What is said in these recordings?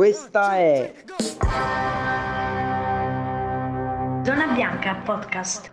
Questa è Zona Bianca Podcast.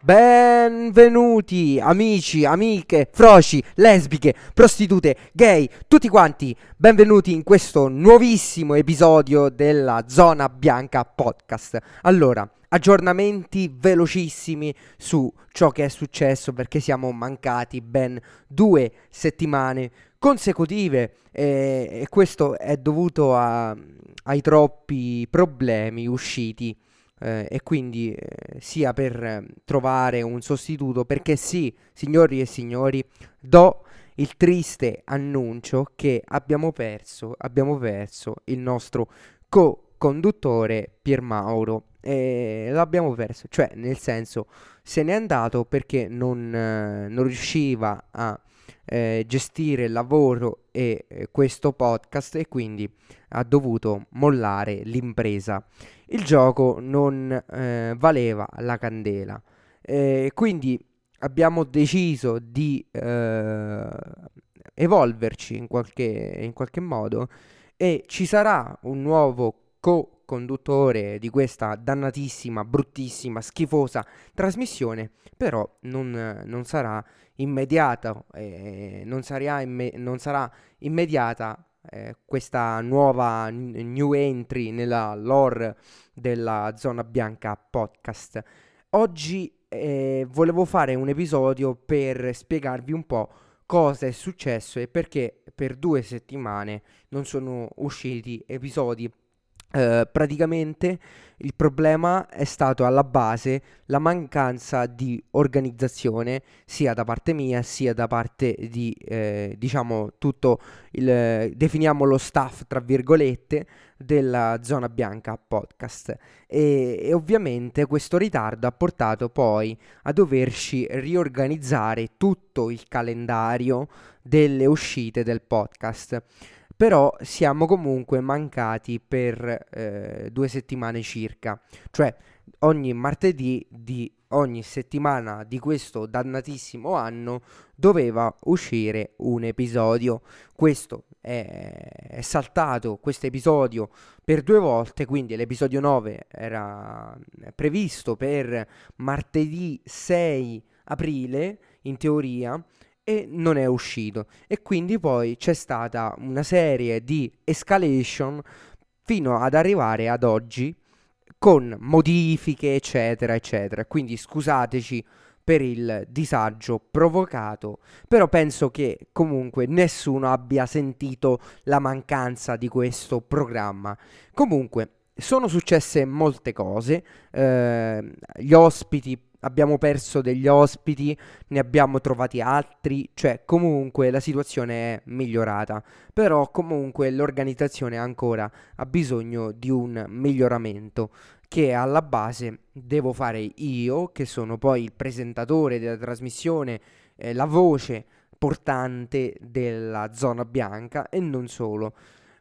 Benvenuti amici, amiche, froci, lesbiche, prostitute, gay, tutti quanti. Benvenuti in questo nuovissimo episodio della Zona Bianca Podcast. Allora, aggiornamenti velocissimi su ciò che è successo perché siamo mancati ben due settimane consecutive eh, e questo è dovuto a, ai troppi problemi usciti eh, e quindi eh, sia per trovare un sostituto perché sì, signori e signori, do il triste annuncio che abbiamo perso, abbiamo perso il nostro co-conduttore Pier Mauro e l'abbiamo perso, cioè nel senso se n'è andato perché non, eh, non riusciva a eh, gestire il lavoro e eh, questo podcast e quindi ha dovuto mollare l'impresa. Il gioco non eh, valeva la candela. Eh, quindi abbiamo deciso di eh, evolverci in qualche, in qualche modo e ci sarà un nuovo co conduttore di questa dannatissima, bruttissima, schifosa trasmissione, però non, non sarà immediata, eh, non, sarà imme- non sarà immediata eh, questa nuova n- new entry nella lore della Zona Bianca podcast. Oggi eh, volevo fare un episodio per spiegarvi un po' cosa è successo e perché per due settimane non sono usciti episodi Uh, praticamente il problema è stato alla base la mancanza di organizzazione sia da parte mia sia da parte di eh, diciamo tutto il definiamo lo staff tra virgolette della zona bianca podcast. E, e ovviamente questo ritardo ha portato poi a doverci riorganizzare tutto il calendario delle uscite del podcast però siamo comunque mancati per eh, due settimane circa, cioè ogni martedì di ogni settimana di questo dannatissimo anno doveva uscire un episodio. Questo è, saltato, questo episodio, per due volte, quindi l'episodio 9 era previsto per martedì 6 aprile, in teoria, e non è uscito. E quindi poi c'è stata una serie di escalation fino ad arrivare ad oggi con modifiche, eccetera, eccetera. Quindi scusateci per il disagio provocato, però penso che comunque nessuno abbia sentito la mancanza di questo programma. Comunque, sono successe molte cose, eh, gli ospiti abbiamo perso degli ospiti, ne abbiamo trovati altri, cioè comunque la situazione è migliorata, però comunque l'organizzazione ancora ha bisogno di un miglioramento che alla base devo fare io, che sono poi il presentatore della trasmissione, eh, la voce portante della zona bianca e non solo,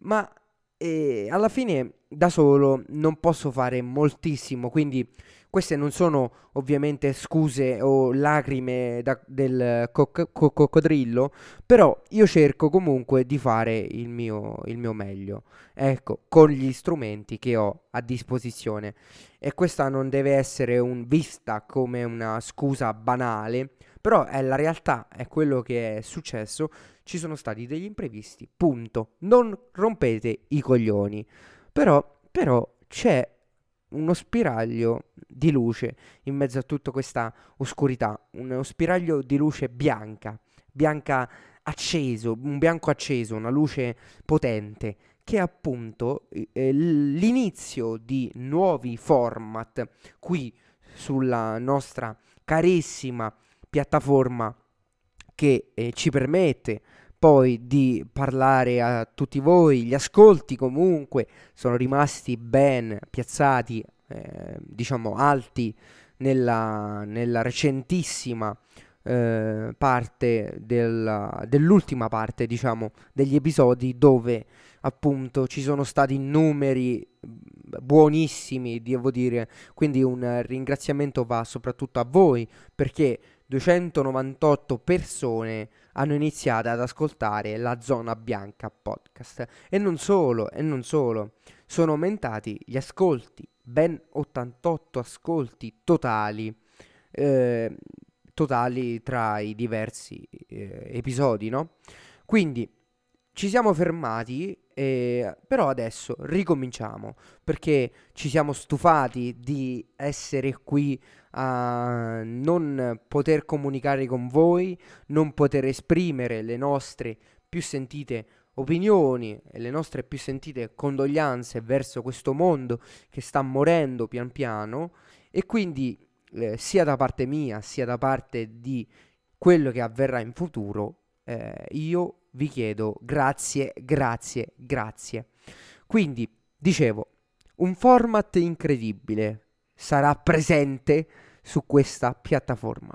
ma eh, alla fine da solo non posso fare moltissimo, quindi queste non sono ovviamente scuse o lacrime da, del coc- co- coccodrillo, però io cerco comunque di fare il mio, il mio meglio, ecco, con gli strumenti che ho a disposizione. E questa non deve essere un, vista come una scusa banale, però è la realtà, è quello che è successo. Ci sono stati degli imprevisti, punto. Non rompete i coglioni. Però, però c'è uno spiraglio di luce in mezzo a tutta questa oscurità, uno spiraglio di luce bianca, bianca acceso, un bianco acceso, una luce potente, che è appunto eh, l'inizio di nuovi format qui sulla nostra carissima piattaforma che eh, ci permette poi di parlare a tutti voi, gli ascolti comunque sono rimasti ben piazzati, eh, diciamo alti nella, nella recentissima eh, parte della, dell'ultima parte, diciamo, degli episodi dove appunto ci sono stati numeri buonissimi, devo dire, quindi un ringraziamento va soprattutto a voi perché 298 persone hanno iniziato ad ascoltare la Zona Bianca podcast. E non solo, e non solo, sono aumentati gli ascolti, ben 88 ascolti totali, eh, totali tra i diversi eh, episodi, no? Quindi ci siamo fermati, eh, però adesso ricominciamo perché ci siamo stufati di essere qui a non poter comunicare con voi, non poter esprimere le nostre più sentite opinioni e le nostre più sentite condoglianze verso questo mondo che sta morendo pian piano. E quindi eh, sia da parte mia sia da parte di quello che avverrà in futuro eh, io vi chiedo grazie, grazie, grazie. Quindi, dicevo, un format incredibile sarà presente su questa piattaforma.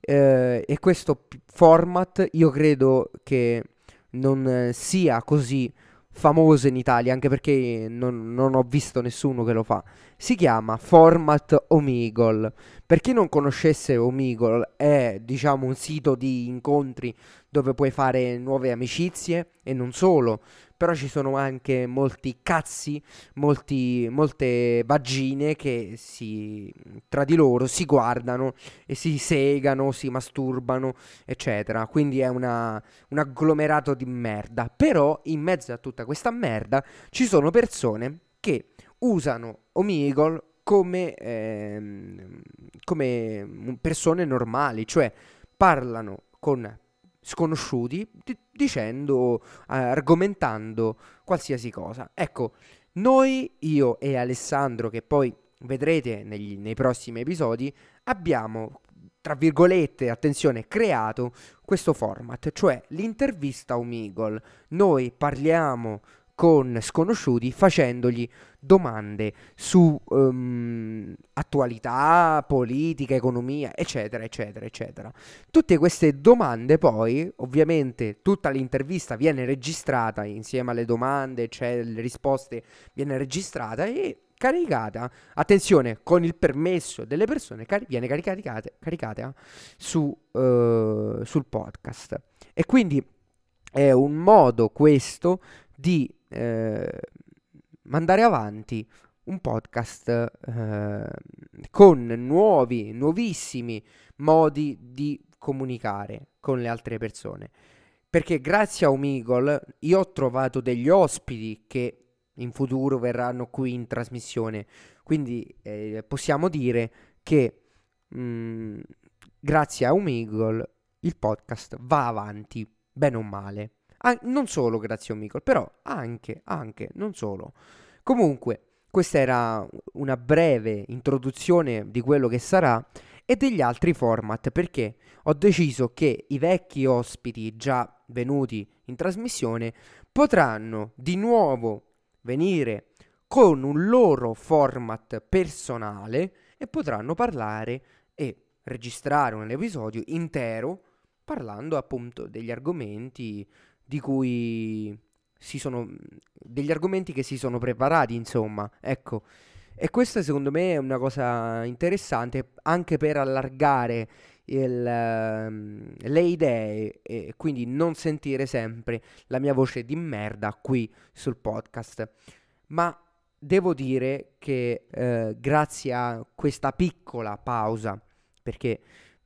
Eh, e questo format io credo che non sia così famoso in Italia, anche perché non, non, ho visto nessuno che lo fa. Si chiama Format Omegle. Per chi non conoscesse Omegle, è diciamo un sito di incontri dove puoi fare nuove amicizie e non solo, però ci sono anche molti cazzi, molti, molte vagine che si, tra di loro si guardano e si segano, si masturbano, eccetera. Quindi è una, un agglomerato di merda. Però in mezzo a tutta questa merda ci sono persone che usano Omegle come, ehm, come persone normali, cioè parlano con sconosciuti d- dicendo, eh, argomentando qualsiasi cosa. Ecco, noi, io e Alessandro, che poi vedrete negli, nei prossimi episodi, abbiamo, tra virgolette, attenzione, creato questo format, cioè l'intervista Umigol. Noi parliamo con sconosciuti facendogli domande su um, attualità, politica, economia, eccetera, eccetera, eccetera. Tutte queste domande poi, ovviamente, tutta l'intervista viene registrata insieme alle domande, cioè le risposte, viene registrata e caricata, attenzione, con il permesso delle persone, cari- viene caricata, caricata su, uh, sul podcast. E quindi è un modo questo di eh, mandare avanti un podcast eh, con nuovi, nuovissimi modi di comunicare con le altre persone. Perché grazie a Omegle io ho trovato degli ospiti che in futuro verranno qui in trasmissione. Quindi eh, possiamo dire che mh, mm, grazie a Omegle il podcast va avanti, bene o male. An- non solo grazie a Omegle, però anche, anche, non solo. Comunque, questa era una breve introduzione di quello che sarà e degli altri format perché ho deciso che i vecchi ospiti già venuti in trasmissione potranno di nuovo venire con un loro format personale e potranno parlare e registrare un episodio intero parlando appunto degli argomenti di cui si sono degli argomenti che si sono preparati, insomma, ecco. E questa secondo me è una cosa interessante anche per allargare il, uh, le idee e quindi non sentire sempre la mia voce di merda qui sul podcast. Ma devo dire che uh, grazie a questa piccola pausa, perché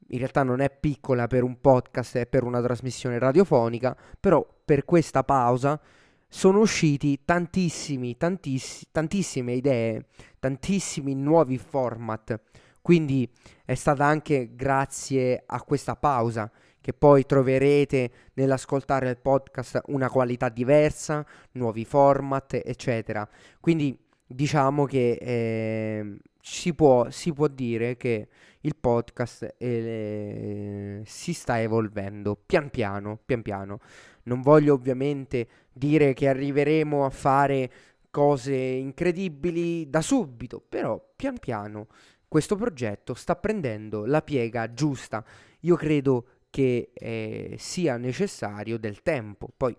in realtà non è piccola per un podcast, è per una trasmissione radiofonica, però per questa pausa sono usciti tantissimi, tantiss- tantissime idee, tantissimi nuovi format. Quindi è stata anche grazie a questa pausa che poi troverete nell'ascoltare il podcast una qualità diversa, nuovi format, eccetera. Quindi diciamo che eh, si, può, si, può, dire che il podcast eh, si sta evolvendo pian piano, pian piano. Non voglio ovviamente dire che arriveremo a fare cose incredibili da subito, però pian piano questo progetto sta prendendo la piega giusta. Io credo che eh, sia necessario del tempo. Poi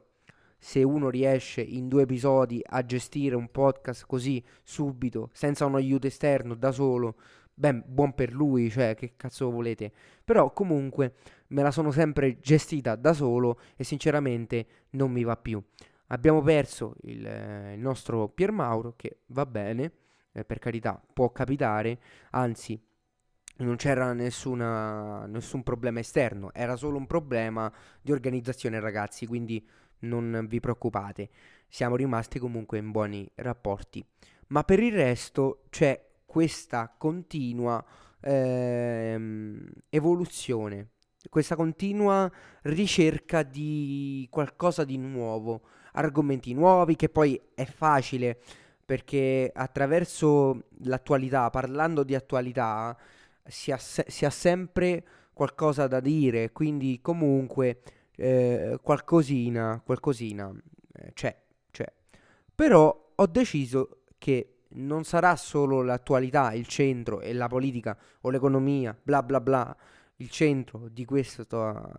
se uno riesce in due episodi a gestire un podcast così subito, senza un aiuto esterno, da solo, ben, buon per lui, cioè che cazzo volete. Però comunque me la sono sempre gestita da solo e sinceramente non mi va più. Abbiamo perso il, eh, il nostro Pier Mauro, che va bene, eh, per carità, può capitare, anzi non c'era nessuna, nessun problema esterno, era solo un problema di organizzazione ragazzi, quindi non vi preoccupate, siamo rimasti comunque in buoni rapporti. Ma per il resto c'è questa continua ehm, evoluzione, questa continua ricerca di qualcosa di nuovo, argomenti nuovi che poi è facile perché attraverso l'attualità, parlando di attualità, si ha, se- si ha sempre qualcosa da dire, quindi comunque eh, qualcosina, qualcosina eh, c'è, c'è. Però ho deciso che non sarà solo l'attualità, il centro e la politica o l'economia, bla bla bla, il centro di, questo,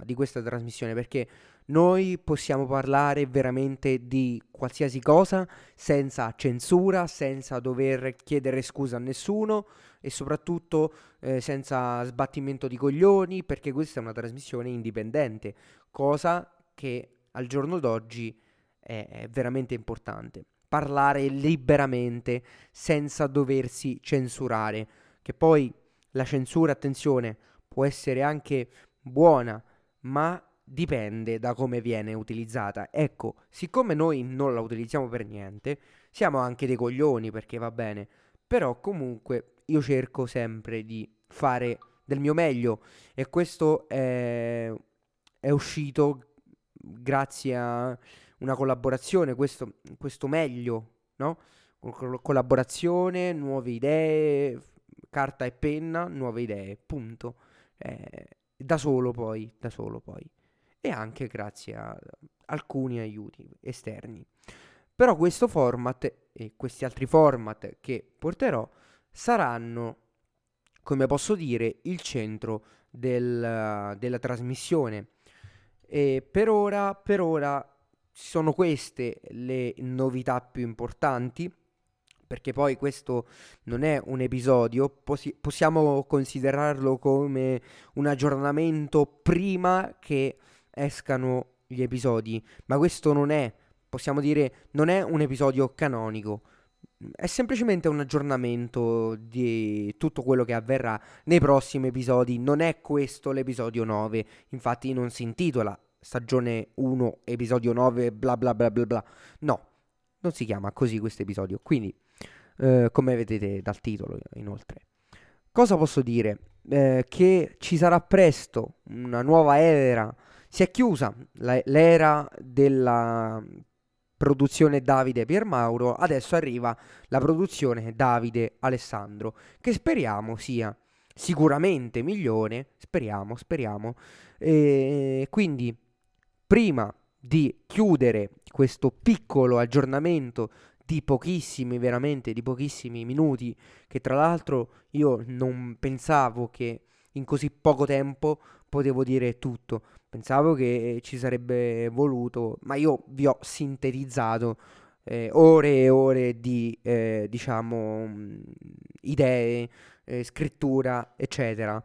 di questa trasmissione, perché noi possiamo parlare veramente di qualsiasi cosa senza censura, senza dover chiedere scusa a nessuno e soprattutto eh, senza sbattimento di coglioni, perché questa è una trasmissione indipendente, cosa che al giorno d'oggi è, è veramente importante parlare liberamente senza doversi censurare. Che poi la censura, attenzione, può essere anche buona, ma dipende da come viene utilizzata. Ecco, siccome noi non la utilizziamo per niente, siamo anche dei coglioni perché va bene, però comunque io cerco sempre di fare del mio meglio e questo è, è uscito grazie a una collaborazione, questo, questo meglio, no? Collaborazione, nuove idee, carta e penna, nuove idee, punto. Eh, da solo poi, da solo poi. E anche grazie a alcuni aiuti esterni. Però questo format e questi altri format che porterò saranno, come posso dire, il centro del, della trasmissione. E per ora, per ora sono queste le novità più importanti, perché poi questo non è un episodio, possi- possiamo considerarlo come un aggiornamento prima che escano gli episodi, ma questo non è, possiamo dire, non è un episodio canonico. È semplicemente un aggiornamento di tutto quello che avverrà nei prossimi episodi. Non è questo l'episodio 9. Infatti, non si intitola stagione 1, episodio 9, bla bla bla bla bla. No, non si chiama così questo episodio. Quindi, eh, come vedete dal titolo, inoltre. Cosa posso dire? Eh, che ci sarà presto una nuova era. Si è chiusa la, l'era della produzione Davide Piermauro, adesso arriva la produzione Davide Alessandro, che speriamo sia sicuramente migliore, speriamo, speriamo. E quindi prima di chiudere questo piccolo aggiornamento di pochissimi, veramente di pochissimi minuti, che tra l'altro io non pensavo che in così poco tempo potevo dire tutto. Pensavo che ci sarebbe voluto, ma io vi ho sintetizzato eh, ore e ore di, eh, diciamo, idee, eh, scrittura, eccetera.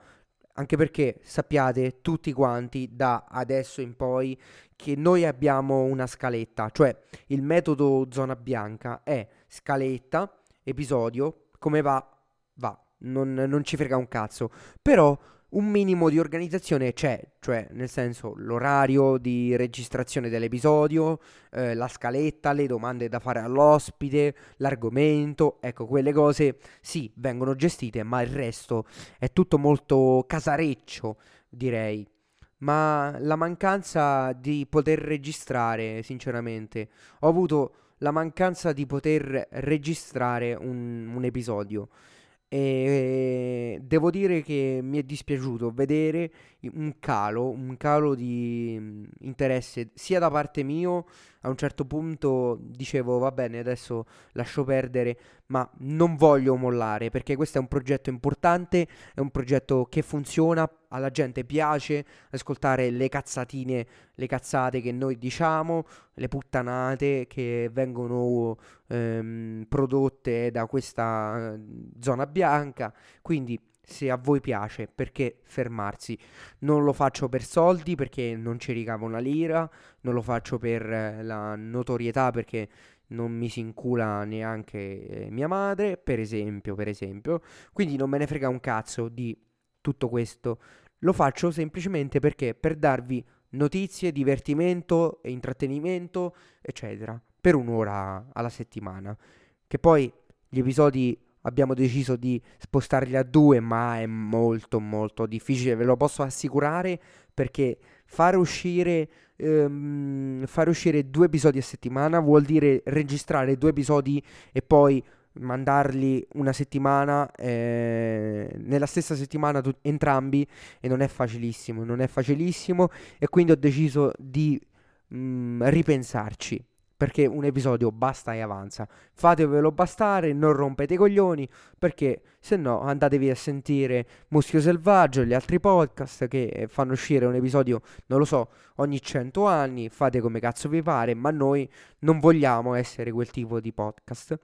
Anche perché sappiate tutti quanti da adesso in poi che noi abbiamo una scaletta, cioè il metodo zona bianca è scaletta, episodio, come va, va, non, non ci frega un cazzo. Però un minimo di organizzazione c'è, cioè nel senso l'orario di registrazione dell'episodio, eh, la scaletta, le domande da fare all'ospite, l'argomento, ecco quelle cose sì vengono gestite, ma il resto è tutto molto casareccio direi. Ma la mancanza di poter registrare, sinceramente, ho avuto la mancanza di poter registrare un, un episodio. E devo dire che mi è dispiaciuto vedere un calo, un calo di mm, interesse sia da parte mio, a un certo punto dicevo va bene, adesso lascio perdere, ma non voglio mollare perché questo è un progetto importante, è un progetto che funziona, alla gente piace ascoltare le cazzatine, le cazzate che noi diciamo, le puttanate che vengono ehm, prodotte da questa eh, zona bianca. Quindi se a voi piace, perché fermarsi? Non lo faccio per soldi perché non ci ricavo una lira, non lo faccio per eh, la notorietà perché non mi si incula neanche eh, mia madre, per esempio, per esempio. Quindi non me ne frega un cazzo di tutto questo. Lo faccio semplicemente perché per darvi notizie, divertimento intrattenimento, eccetera, per un'ora alla settimana. Che poi gli episodi abbiamo deciso di spostarli a due, ma è molto molto difficile, ve lo posso assicurare, perché fare uscire, ehm, fare uscire due episodi a settimana vuol dire registrare due episodi e poi mandarli una settimana eh, nella stessa settimana tu- entrambi e non è facilissimo non è facilissimo e quindi ho deciso di mh, mm, ripensarci perché un episodio basta e avanza. Fatevelo bastare, non rompete i coglioni, perché se no andatevi a sentire Muschio Selvaggio e gli altri podcast che fanno uscire un episodio, non lo so, ogni 100 anni, fate come cazzo vi pare, ma noi non vogliamo essere quel tipo di podcast.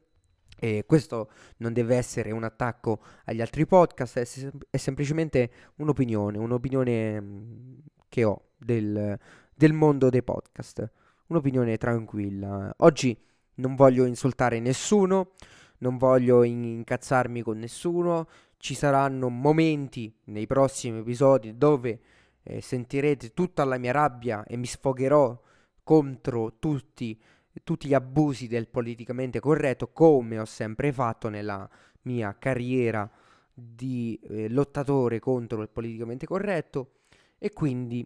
E questo non deve essere un attacco agli altri podcast, è, sem- è semplicemente un'opinione, un'opinione mm, che ho del, del mondo dei podcast un'opinione tranquilla. Oggi non voglio insultare nessuno, non voglio incazzarmi con nessuno, ci saranno momenti nei prossimi episodi dove eh, sentirete tutta la mia rabbia e mi sfogherò contro tutti, tutti gli abusi del politicamente corretto, come ho sempre fatto nella mia carriera di eh, lottatore contro il politicamente corretto e quindi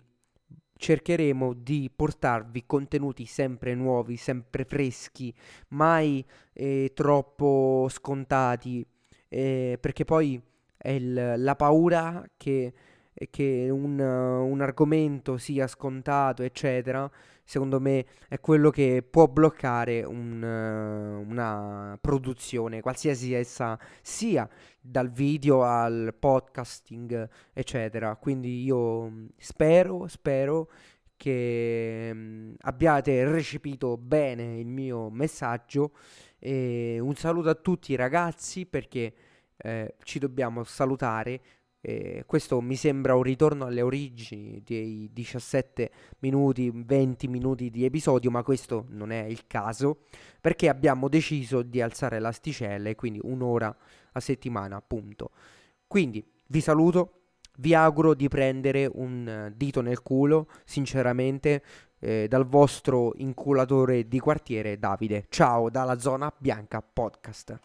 cercheremo di portarvi contenuti sempre nuovi, sempre freschi, mai eh, troppo scontati, eh, perché poi è il, la paura che, che un, un, argomento sia scontato, eccetera, secondo me è quello che può bloccare un, una produzione, qualsiasi essa sia, dal video al podcasting, eccetera. Quindi io mm, spero, spero che mh, abbiate recepito bene il mio messaggio e un saluto a tutti ragazzi perché eh, ci dobbiamo salutare eh, questo mi sembra un ritorno alle origini dei 17 minuti, 20 minuti di episodio, ma questo non è il caso perché abbiamo deciso di alzare l'asticella e quindi un'ora a settimana, appunto. Quindi vi saluto, vi auguro di prendere un dito nel culo, sinceramente, eh, dal vostro inculatore di quartiere Davide. Ciao dalla zona bianca podcast.